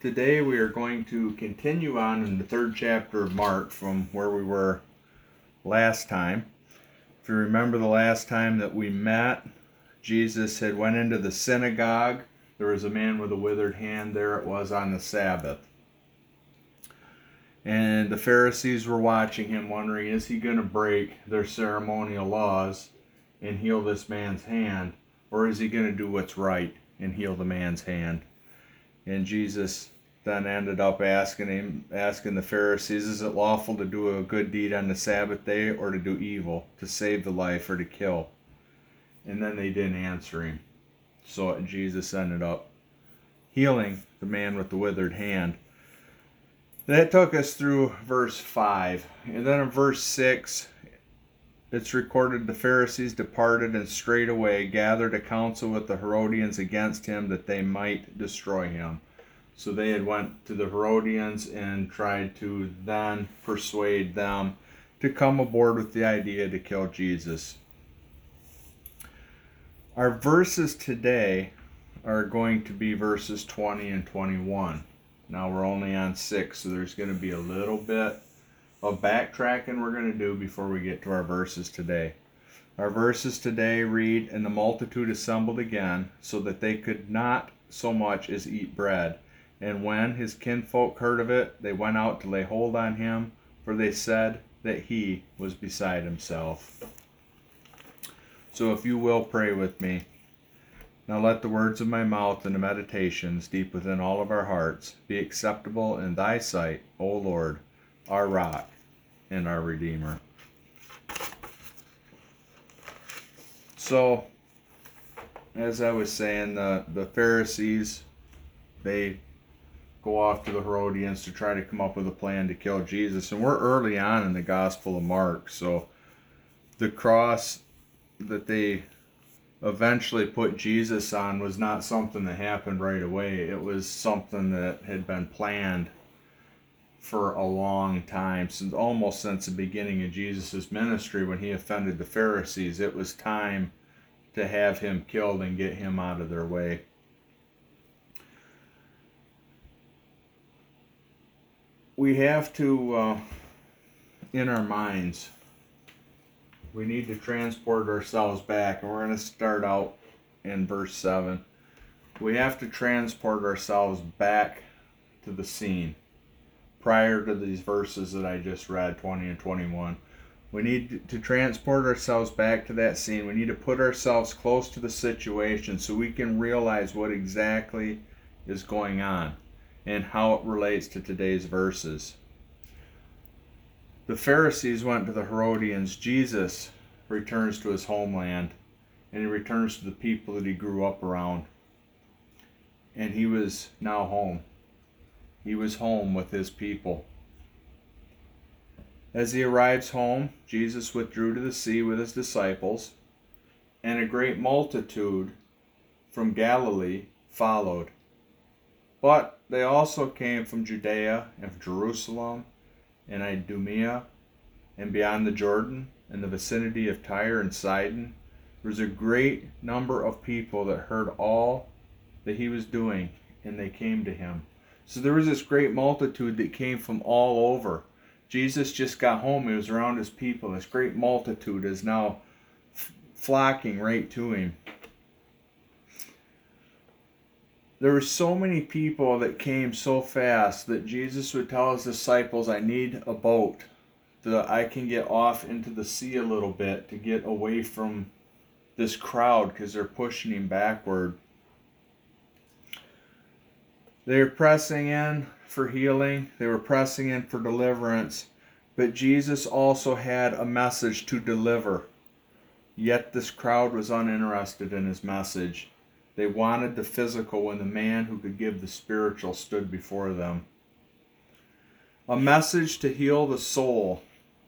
today we are going to continue on in the third chapter of Mark from where we were last time. If you remember the last time that we met, Jesus had went into the synagogue. There was a man with a withered hand there it was on the Sabbath. And the Pharisees were watching him wondering is he going to break their ceremonial laws and heal this man's hand or is he going to do what's right and heal the man's hand? And Jesus then ended up asking him, asking the Pharisees, is it lawful to do a good deed on the Sabbath day or to do evil, to save the life or to kill? And then they didn't answer him. So Jesus ended up healing the man with the withered hand. That took us through verse 5. And then in verse 6, it's recorded the Pharisees departed and straightway gathered a council with the Herodians against him that they might destroy him. So they had went to the Herodians and tried to then persuade them to come aboard with the idea to kill Jesus. Our verses today are going to be verses 20 and 21. Now we're only on 6, so there's going to be a little bit of backtracking we're going to do before we get to our verses today. Our verses today read, And the multitude assembled again, so that they could not so much as eat bread and when his kinfolk heard of it, they went out to lay hold on him, for they said that he was beside himself. So if you will pray with me. Now let the words of my mouth and the meditations deep within all of our hearts be acceptable in thy sight, O Lord, our rock and our redeemer. So, as I was saying, the, the Pharisees, they go off to the Herodians to try to come up with a plan to kill Jesus. And we're early on in the Gospel of Mark, so the cross that they eventually put Jesus on was not something that happened right away. It was something that had been planned for a long time, since almost since the beginning of Jesus' ministry when he offended the Pharisees. It was time to have him killed and get him out of their way. we have to, uh, in our minds, we need to transport ourselves back, and we're going to start out in verse 7. We have to transport ourselves back to the scene prior to these verses that I just read, 20 and 21. We need to transport ourselves back to that scene. We need to put ourselves close to the situation so we can realize what exactly is going on and how it relates to today's verses. The Pharisees went to the Herodians. Jesus returns to his homeland and he returns to the people that he grew up around. And he was now home. He was home with his people. As he arrives home, Jesus withdrew to the sea with his disciples, and a great multitude from Galilee followed. But they also came from Judea and from Jerusalem and Idumea and beyond the Jordan in the vicinity of Tyre and Sidon. There was a great number of people that heard all that he was doing and they came to him. So there was this great multitude that came from all over. Jesus just got home. He was around his people. This great multitude is now flocking right to him there were so many people that came so fast that Jesus would tell his disciples, I need a boat that I can get off into the sea a little bit to get away from this crowd because they're pushing him backward. They were pressing in for healing, they were pressing in for deliverance, but Jesus also had a message to deliver. Yet this crowd was uninterested in his message. They wanted the physical when the man who could give the spiritual stood before them. A message to heal the soul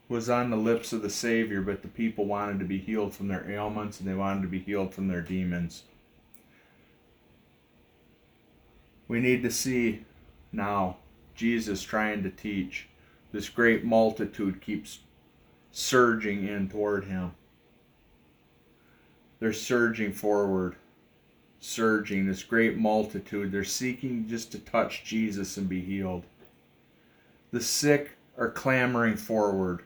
was on the lips of the Savior, but the people wanted to be healed from their ailments and they wanted to be healed from their demons. We need to see now Jesus trying to teach. This great multitude keeps surging in toward him. They're surging forward surging, this great multitude. They're seeking just to touch Jesus and be healed. The sick are clamoring forward.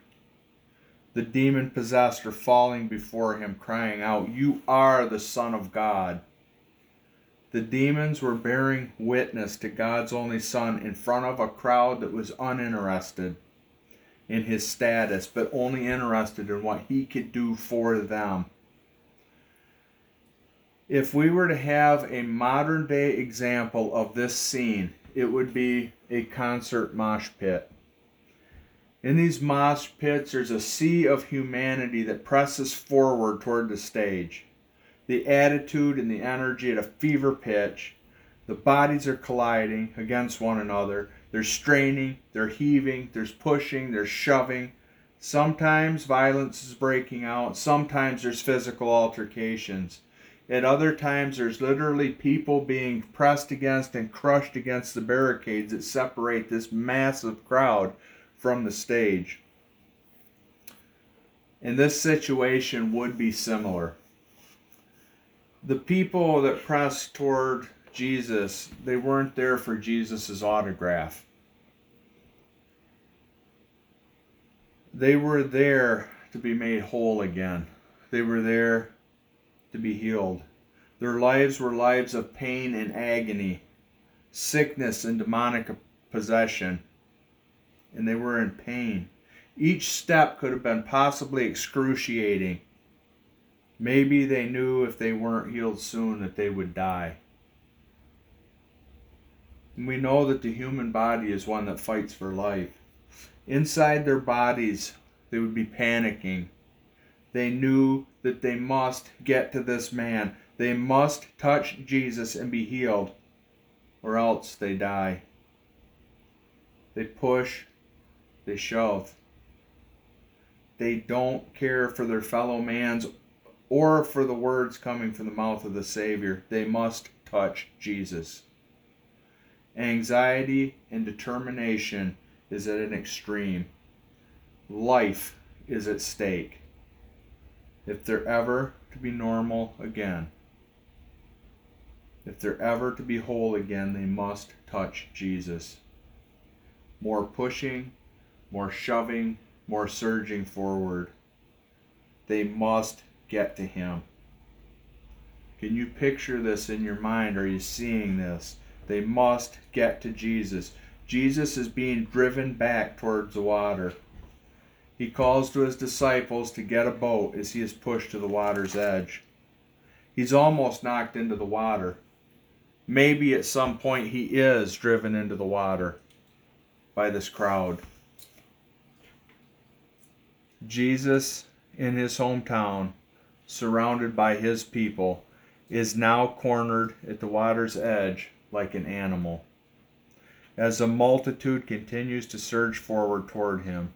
The demon possessed are falling before him, crying out, You are the Son of God. The demons were bearing witness to God's only Son in front of a crowd that was uninterested in his status, but only interested in what he could do for them. If we were to have a modern day example of this scene, it would be a concert mosh pit. In these mosh pits, there's a sea of humanity that presses forward toward the stage. The attitude and the energy at a fever pitch. The bodies are colliding against one another. There's straining, they're heaving, there's pushing, there's shoving. Sometimes violence is breaking out, sometimes there's physical altercations. At other times, there's literally people being pressed against and crushed against the barricades that separate this massive crowd from the stage. And this situation would be similar. The people that pressed toward Jesus, they weren't there for Jesus' autograph. They were there to be made whole again. They were there to be healed. Their lives were lives of pain and agony, sickness and demonic possession and they were in pain. Each step could have been possibly excruciating. Maybe they knew if they weren't healed soon that they would die. And we know that the human body is one that fights for life. Inside their bodies, they would be panicking. They knew that they must get to this man. They must touch Jesus and be healed, or else they die. They push they shove. They don't care for their fellow man's or for the words coming from the mouth of the Savior. They must touch Jesus. Anxiety and determination is at an extreme. Life is at stake. If they're ever to be normal again, if they're ever to be whole again, they must touch Jesus. More pushing, more shoving, more surging forward. They must get to him. Can you picture this in your mind? Are you seeing this? They must get to Jesus. Jesus is being driven back towards the water. He calls to his disciples to get a boat as he is pushed to the water's edge. He's almost knocked into the water. Maybe at some point he is driven into the water by this crowd. Jesus in his hometown, surrounded by his people, is now cornered at the water's edge like an animal. As the multitude continues to surge forward toward him.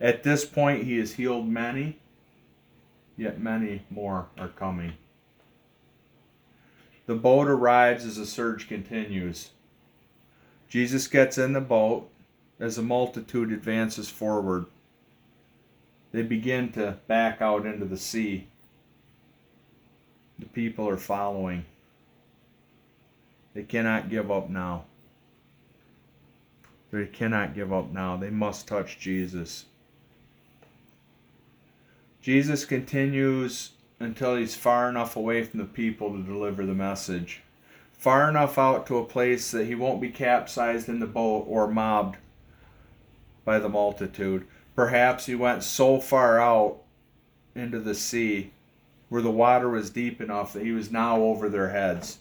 At this point, he has healed many, yet many more are coming. The boat arrives as the surge continues. Jesus gets in the boat as the multitude advances forward they begin to back out into the sea. The people are following. They cannot give up now. They cannot give up now. They must touch Jesus. Jesus continues until he's far enough away from the people to deliver the message. Far enough out to a place that he won't be capsized in the boat or mobbed by the multitude. Perhaps he went so far out into the sea where the water was deep enough that he was now over their heads.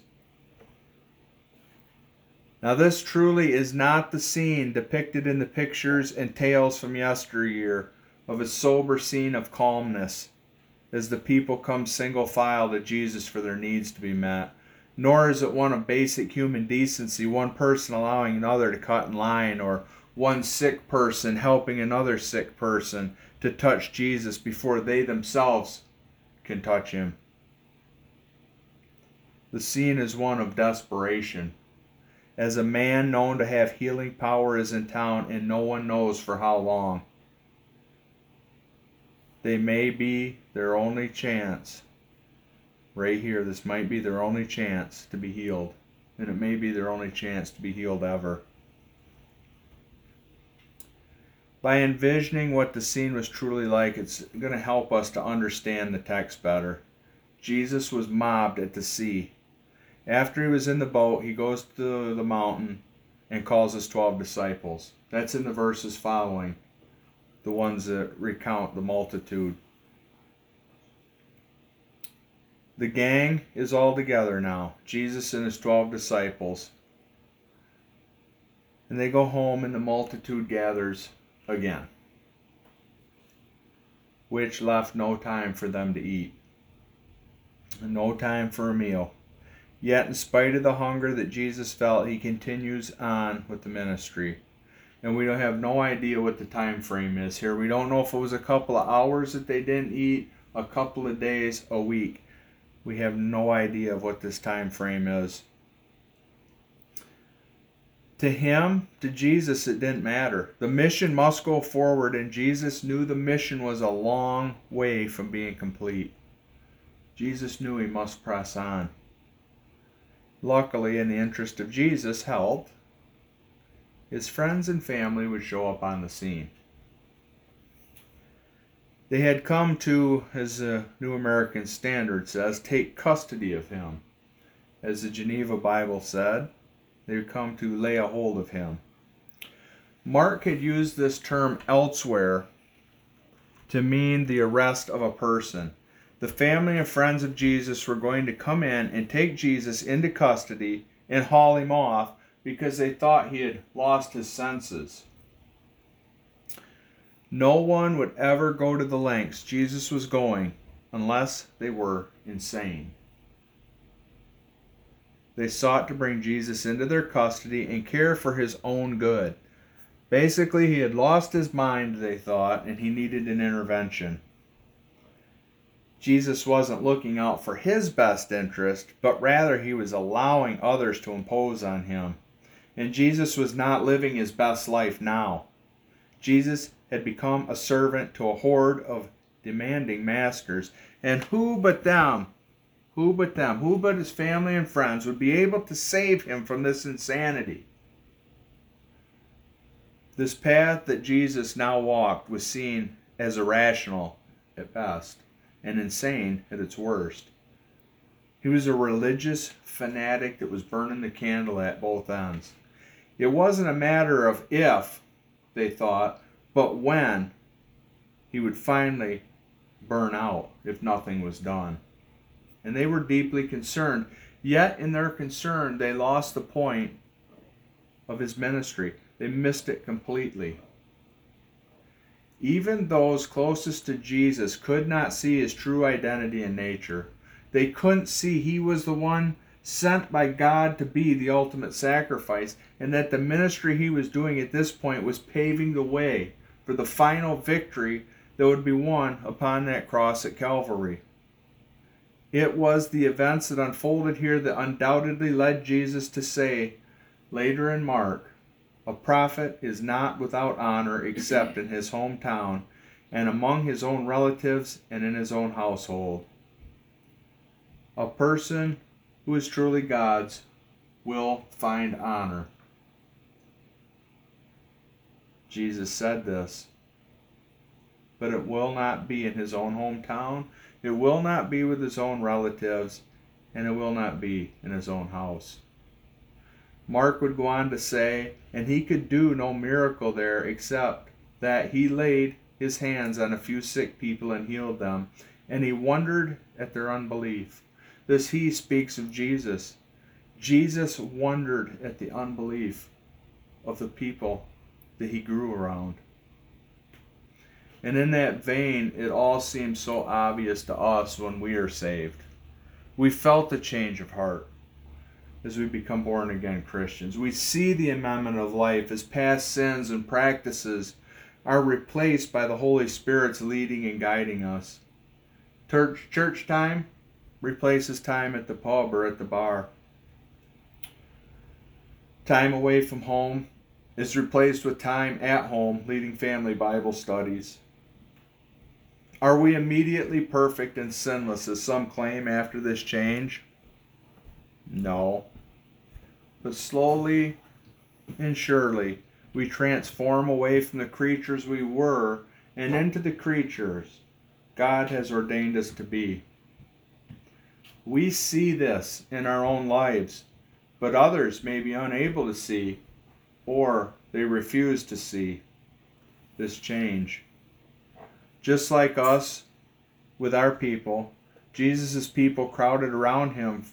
Now, this truly is not the scene depicted in the pictures and tales from yesteryear of a sober scene of calmness as the people come single file to Jesus for their needs to be met. Nor is it one of basic human decency, one person allowing another to cut in line or one sick person helping another sick person to touch Jesus before they themselves can touch him. The scene is one of desperation. As a man known to have healing power is in town and no one knows for how long. They may be their only chance right here. This might be their only chance to be healed, and it may be their only chance to be healed ever. By envisioning what the scene was truly like, it's going to help us to understand the text better. Jesus was mobbed at the sea. After he was in the boat, he goes to the mountain and calls his 12 disciples. That's in the verses following, the ones that recount the multitude. The gang is all together now Jesus and his 12 disciples. And they go home, and the multitude gathers again, which left no time for them to eat, no time for a meal. Yet, in spite of the hunger that Jesus felt, he continues on with the ministry. And we don't have no idea what the time frame is here. We don't know if it was a couple of hours that they didn't eat, a couple of days, a week. We have no idea of what this time frame is. To him, to Jesus, it didn't matter. The mission must go forward, and Jesus knew the mission was a long way from being complete. Jesus knew he must press on. Luckily, in the interest of Jesus' health, his friends and family would show up on the scene. They had come to, as the New American Standard says, take custody of him. As the Geneva Bible said, they come to lay a hold of him. Mark had used this term elsewhere to mean the arrest of a person. The family and friends of Jesus were going to come in and take Jesus into custody and haul him off because they thought he had lost his senses. No one would ever go to the lengths Jesus was going unless they were insane. They sought to bring Jesus into their custody and care for his own good. Basically, he had lost his mind, they thought, and he needed an intervention. Jesus wasn't looking out for his best interest, but rather he was allowing others to impose on him. And Jesus was not living his best life now. Jesus had become a servant to a horde of demanding masters, and who but them who but them, who but his family and friends would be able to save him from this insanity? This path that Jesus now walked was seen as irrational at best and insane at its worst. He was a religious fanatic that was burning the candle at both ends. It wasn't a matter of if, they thought, but when he would finally burn out if nothing was done and they were deeply concerned. Yet, in their concern, they lost the point of his ministry. They missed it completely. Even those closest to Jesus could not see his true identity and nature. They couldn't see he was the one sent by God to be the ultimate sacrifice, and that the ministry he was doing at this point was paving the way for the final victory that would be won upon that cross at Calvary. It was the events that unfolded here that undoubtedly led Jesus to say later in Mark, a prophet is not without honor except in his hometown and among his own relatives and in his own household. A person who is truly God's will find honor. Jesus said this, but it will not be in his own hometown it will not be with his own relatives, and it will not be in his own house. Mark would go on to say, and he could do no miracle there except that he laid his hands on a few sick people and healed them, and he wondered at their unbelief. This he speaks of Jesus. Jesus wondered at the unbelief of the people that he grew around. And in that vein, it all seems so obvious to us when we are saved. We felt the change of heart as we become born again Christians. We see the amendment of life as past sins and practices are replaced by the Holy Spirit's leading and guiding us. Church, church time replaces time at the pub or at the bar. Time away from home is replaced with time at home leading family Bible studies Are we immediately perfect and sinless as some claim after this change? No. But slowly and surely we transform away from the creatures we were and into the creatures God has ordained us to be. We see this in our own lives, but others may be unable to see or they refuse to see this change. Just like us with our people, Jesus' people crowded around him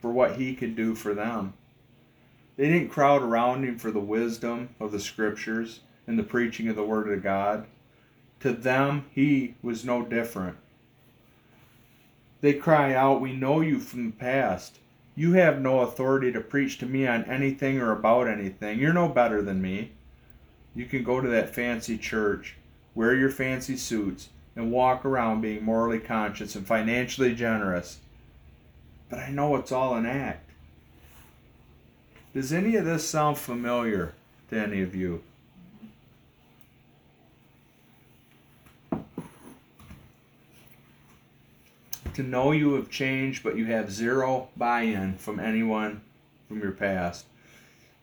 for what he could do for them. They didn't crowd around him for the wisdom of the scriptures and the preaching of the word of God. To them, he was no different. They cry out, We know you from the past. You have no authority to preach to me on anything or about anything. You're no better than me. You can go to that fancy church, wear your fancy suits, and walk around being morally conscious and financially generous. But I know it's all an act. Does any of this sound familiar to any of you? To know you have changed, but you have zero buy in from anyone from your past.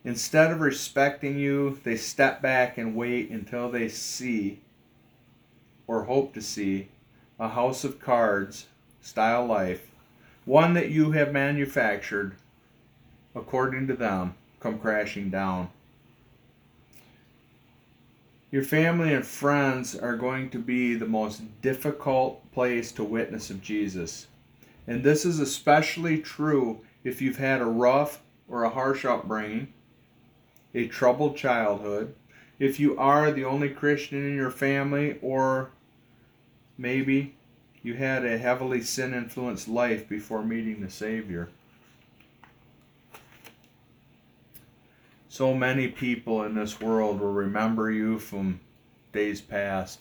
Instead of respecting you, they step back and wait until they see or hope to see a house of cards style life, one that you have manufactured according to them, come crashing down. Your family and friends are going to be the most difficult place to witness of Jesus. And this is especially true if you've had a rough or a harsh upbringing a troubled childhood, if you are the only Christian in your family, or maybe you had a heavily sin influenced life before meeting the Savior. So many people in this world will remember you from days past.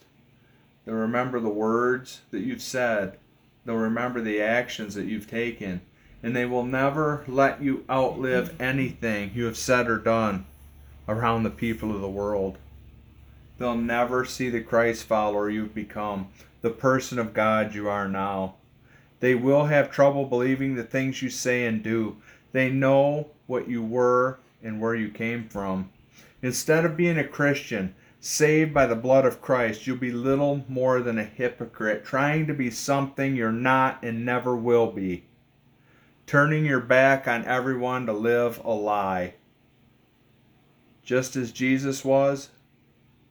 They'll remember the words that you've said. They'll remember the actions that you've taken. And they will never let you outlive anything you have said or done around the people of the world. They'll never see the Christ follower you've become, the person of God you are now. They will have trouble believing the things you say and do. They know what you were and where you came from. Instead of being a Christian, saved by the blood of Christ, you'll be little more than a hypocrite, trying to be something you're not and never will be, turning your back on everyone to live a lie. Just as Jesus was,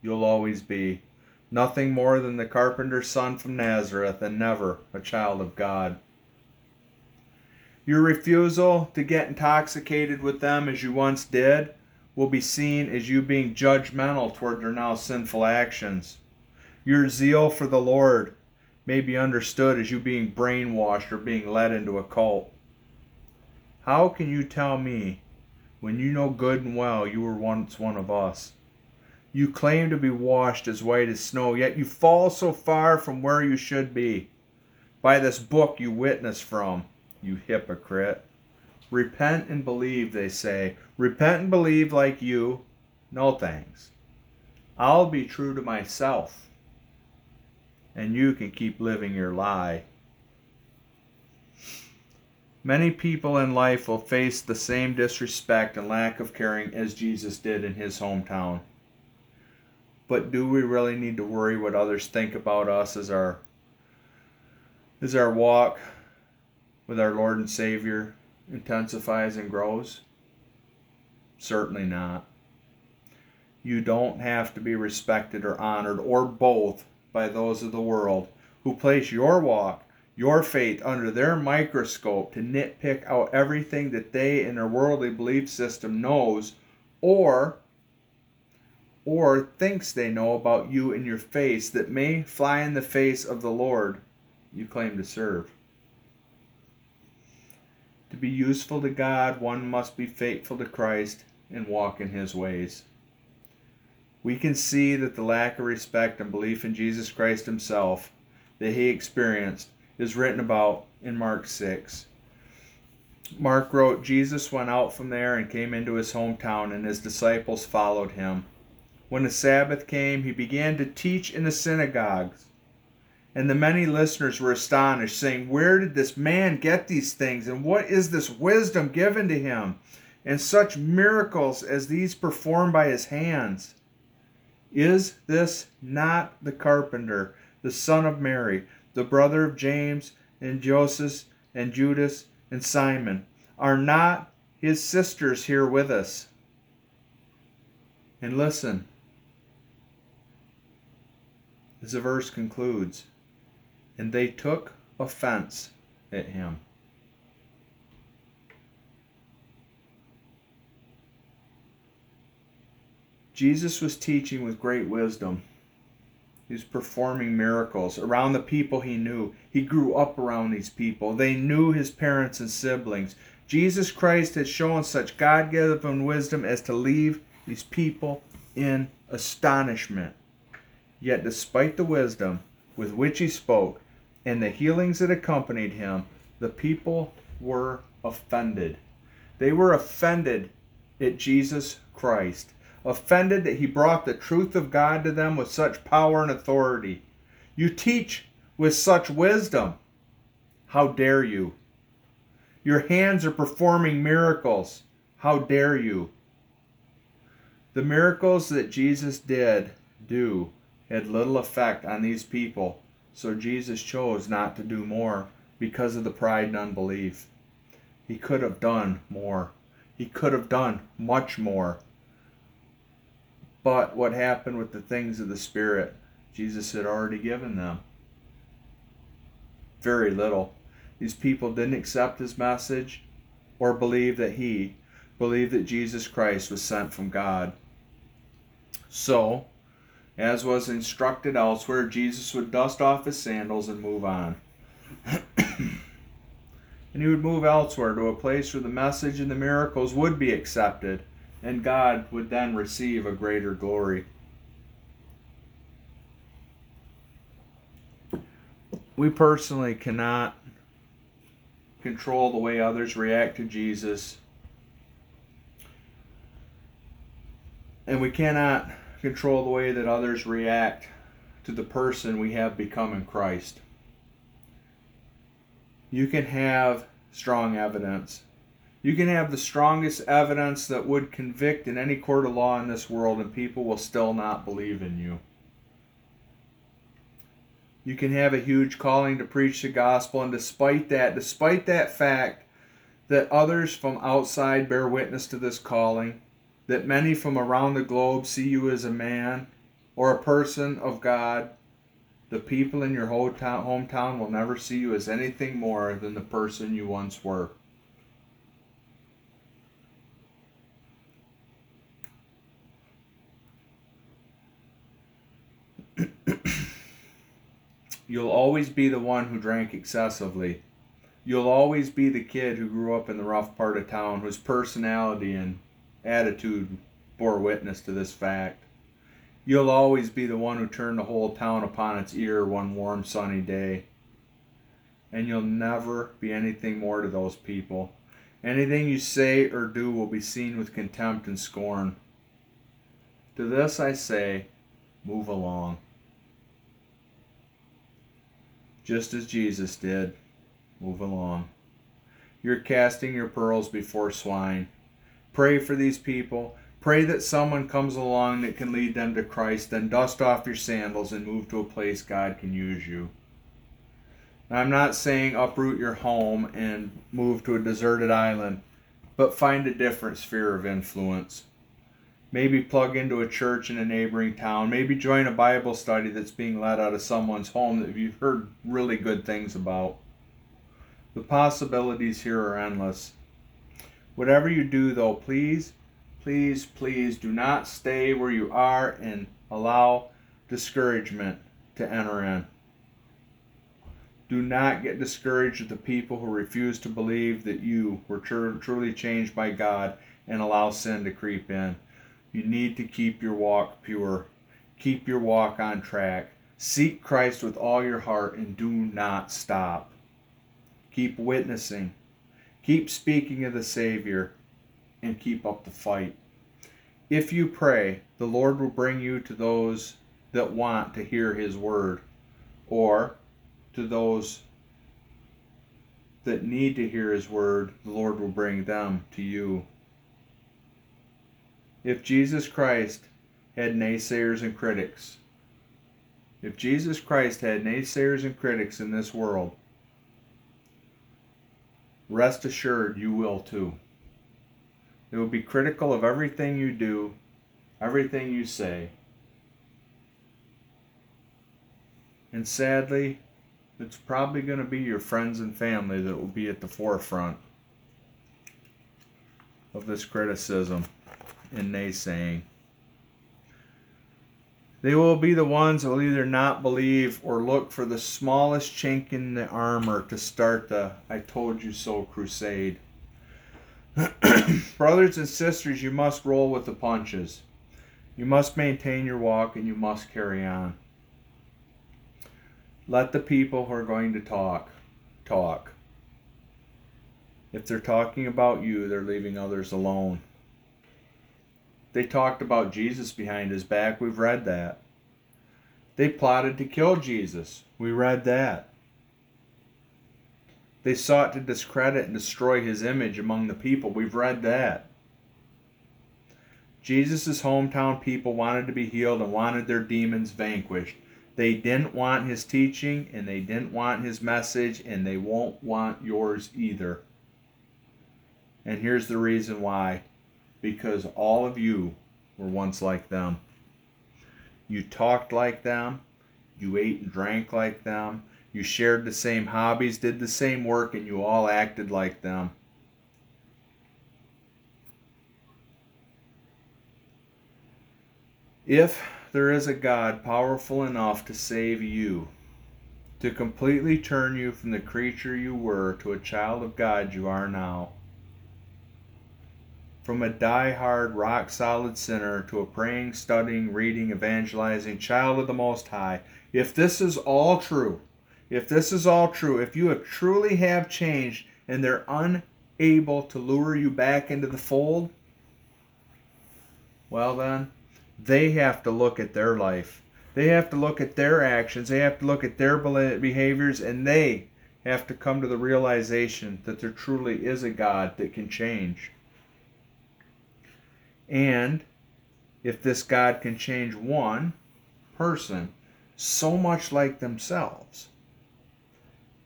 you'll always be. Nothing more than the carpenter's son from Nazareth and never a child of God. Your refusal to get intoxicated with them as you once did will be seen as you being judgmental toward their now sinful actions. Your zeal for the Lord may be understood as you being brainwashed or being led into a cult. How can you tell me when you know good and well you were once one of us. You claim to be washed as white as snow, yet you fall so far from where you should be. By this book you witness from, you hypocrite. Repent and believe, they say. Repent and believe like you. No thanks. I'll be true to myself, and you can keep living your lie. Many people in life will face the same disrespect and lack of caring as Jesus did in his hometown. But do we really need to worry what others think about us as our as our walk with our Lord and Savior intensifies and grows? Certainly not. You don't have to be respected or honored or both by those of the world who place your walk your faith under their microscope to nitpick out everything that they in their worldly belief system knows or or thinks they know about you in your face that may fly in the face of the Lord you claim to serve. To be useful to God, one must be faithful to Christ and walk in his ways. We can see that the lack of respect and belief in Jesus Christ himself that he experienced is written about in Mark 6. Mark wrote, Jesus went out from there and came into his hometown, and his disciples followed him. When the Sabbath came, he began to teach in the synagogues. And the many listeners were astonished, saying, Where did this man get these things? And what is this wisdom given to him? And such miracles as these performed by his hands. Is this not the carpenter, the son of Mary, the brother of James and Joseph and Judas and Simon? Are not his sisters here with us? And listen, as the verse concludes, and they took offense at him. Jesus was teaching with great wisdom. He was performing miracles around the people he knew. He grew up around these people. They knew his parents and siblings. Jesus Christ had shown such God given wisdom as to leave these people in astonishment. Yet, despite the wisdom with which he spoke and the healings that accompanied him, the people were offended. They were offended at Jesus Christ offended that he brought the truth of God to them with such power and authority. You teach with such wisdom. How dare you? Your hands are performing miracles. How dare you? The miracles that Jesus did do had little effect on these people, so Jesus chose not to do more because of the pride and unbelief. He could have done more. He could have done much more. But what happened with the things of the Spirit? Jesus had already given them. Very little. These people didn't accept his message or believe that he believed that Jesus Christ was sent from God. So, as was instructed elsewhere, Jesus would dust off his sandals and move on. and he would move elsewhere to a place where the message and the miracles would be accepted and God would then receive a greater glory. We personally cannot control the way others react to Jesus. And we cannot control the way that others react to the person we have become in Christ. You can have strong evidence you can have the strongest evidence that would convict in any court of law in this world, and people will still not believe in you. You can have a huge calling to preach the gospel, and despite that, despite that fact that others from outside bear witness to this calling, that many from around the globe see you as a man or a person of God, the people in your hometown will never see you as anything more than the person you once were. You'll always be the one who drank excessively. You'll always be the kid who grew up in the rough part of town whose personality and attitude bore witness to this fact. You'll always be the one who turned the whole town upon its ear one warm sunny day. And you'll never be anything more to those people. Anything you say or do will be seen with contempt and scorn. To this I say, move along just as Jesus did. Move along. You're casting your pearls before swine. Pray for these people. Pray that someone comes along that can lead them to Christ. Then dust off your sandals and move to a place God can use you. Now, I'm not saying uproot your home and move to a deserted island, but find a different sphere of influence maybe plug into a church in a neighboring town, maybe join a Bible study that's being led out of someone's home that you've heard really good things about. The possibilities here are endless. Whatever you do, though, please, please, please do not stay where you are and allow discouragement to enter in. Do not get discouraged with the people who refuse to believe that you were truly changed by God and allow sin to creep in. You need to keep your walk pure. Keep your walk on track. Seek Christ with all your heart and do not stop. Keep witnessing. Keep speaking of the Savior and keep up the fight. If you pray, the Lord will bring you to those that want to hear His word. Or, to those that need to hear His word, the Lord will bring them to you. If Jesus Christ had naysayers and critics, if Jesus Christ had naysayers and critics in this world, rest assured you will too. They will be critical of everything you do, everything you say. And sadly, it's probably going to be your friends and family that will be at the forefront of this criticism and naysaying. They will be the ones that will either not believe or look for the smallest chink in the armor to start the I told you so crusade. Brothers and sisters, you must roll with the punches. You must maintain your walk and you must carry on. Let the people who are going to talk talk. If they're talking about you, they're leaving others alone. They talked about Jesus behind his back. We've read that. They plotted to kill Jesus. We read that. They sought to discredit and destroy his image among the people. We've read that. Jesus' hometown people wanted to be healed and wanted their demons vanquished. They didn't want his teaching and they didn't want his message and they won't want yours either. And here's the reason why because all of you were once like them. You talked like them, you ate and drank like them, you shared the same hobbies, did the same work, and you all acted like them. If there is a God powerful enough to save you, to completely turn you from the creature you were to a child of God you are now, from a die-hard, rock-solid sinner to a praying, studying, reading, evangelizing child of the Most High, if this is all true, if this is all true, if you have truly have changed and they're unable to lure you back into the fold, well then, they have to look at their life. They have to look at their actions. They have to look at their behaviors, and they have to come to the realization that there truly is a God that can change. And if this God can change one person so much like themselves,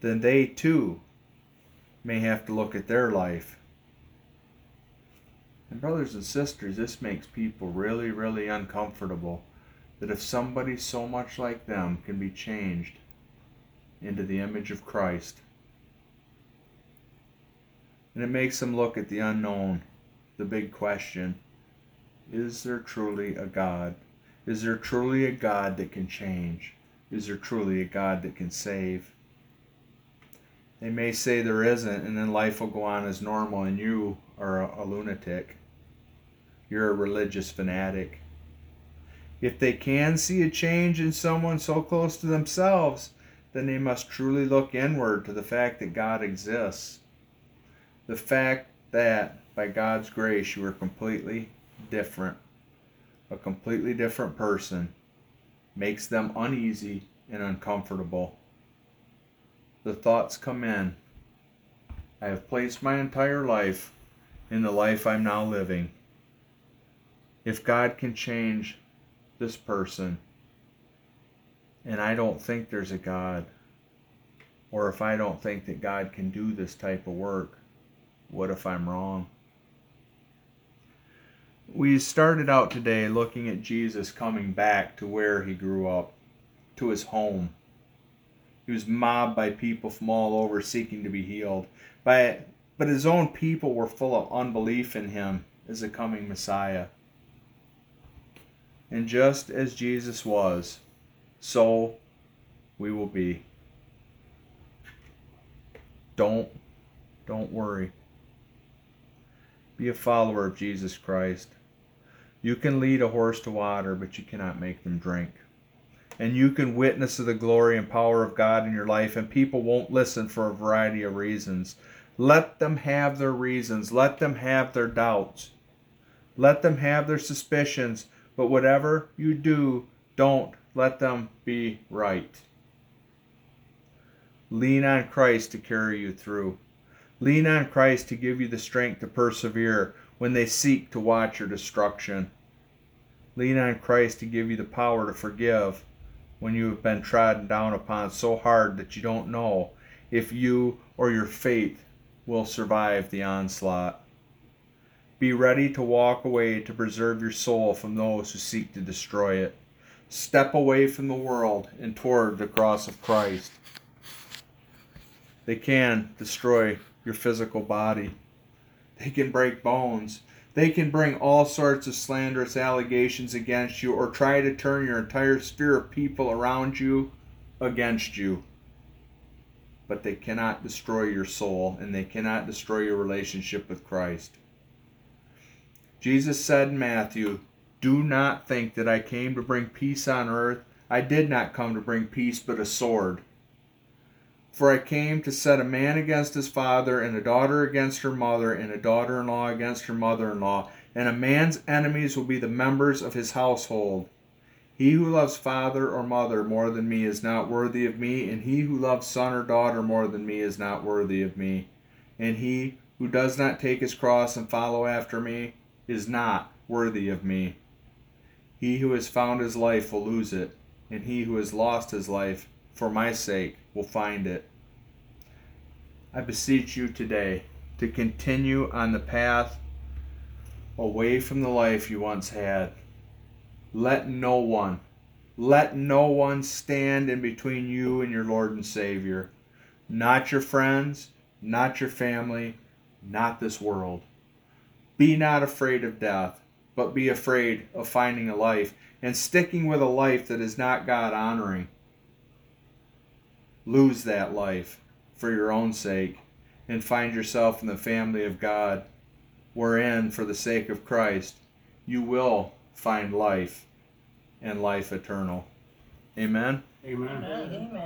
then they too may have to look at their life. And, brothers and sisters, this makes people really, really uncomfortable that if somebody so much like them can be changed into the image of Christ, and it makes them look at the unknown, the big question is there truly a God? Is there truly a God that can change? Is there truly a God that can save? They may say there isn't, and then life will go on as normal, and you are a, a lunatic. You're a religious fanatic. If they can see a change in someone so close to themselves, then they must truly look inward to the fact that God exists. The fact that, by God's grace, you are completely different, a completely different person, makes them uneasy and uncomfortable. The thoughts come in. I have placed my entire life in the life I'm now living. If God can change this person, and I don't think there's a God, or if I don't think that God can do this type of work, what if I'm wrong? We started out today looking at Jesus coming back to where he grew up, to his home. He was mobbed by people from all over seeking to be healed. By, but his own people were full of unbelief in him as a coming Messiah. And just as Jesus was, so we will be. Don't don't worry. Be a follower of Jesus Christ. You can lead a horse to water, but you cannot make them drink. And you can witness to the glory and power of God in your life, and people won't listen for a variety of reasons. Let them have their reasons. Let them have their doubts. Let them have their suspicions. But whatever you do, don't let them be right. Lean on Christ to carry you through. Lean on Christ to give you the strength to persevere when they seek to watch your destruction. Lean on Christ to give you the power to forgive when you have been trodden down upon so hard that you don't know if you or your faith will survive the onslaught. Be ready to walk away to preserve your soul from those who seek to destroy it. Step away from the world and toward the cross of Christ. They can destroy your physical body. They can break bones. They can bring all sorts of slanderous allegations against you or try to turn your entire sphere of people around you against you. But they cannot destroy your soul and they cannot destroy your relationship with Christ. Jesus said in Matthew, Do not think that I came to bring peace on earth. I did not come to bring peace, but a sword. For I came to set a man against his father, and a daughter against her mother, and a daughter in law against her mother in law. And a man's enemies will be the members of his household. He who loves father or mother more than me is not worthy of me, and he who loves son or daughter more than me is not worthy of me. And he who does not take his cross and follow after me is not worthy of me. He who has found his life will lose it, and he who has lost his life for my sake will find it. I beseech you today to continue on the path away from the life you once had. Let no one, let no one stand in between you and your Lord and Savior. Not your friends, not your family, not this world. Be not afraid of death, but be afraid of finding a life and sticking with a life that is not God honoring lose that life for your own sake and find yourself in the family of God, wherein, for the sake of Christ, you will find life and life eternal. Amen. Amen. Amen.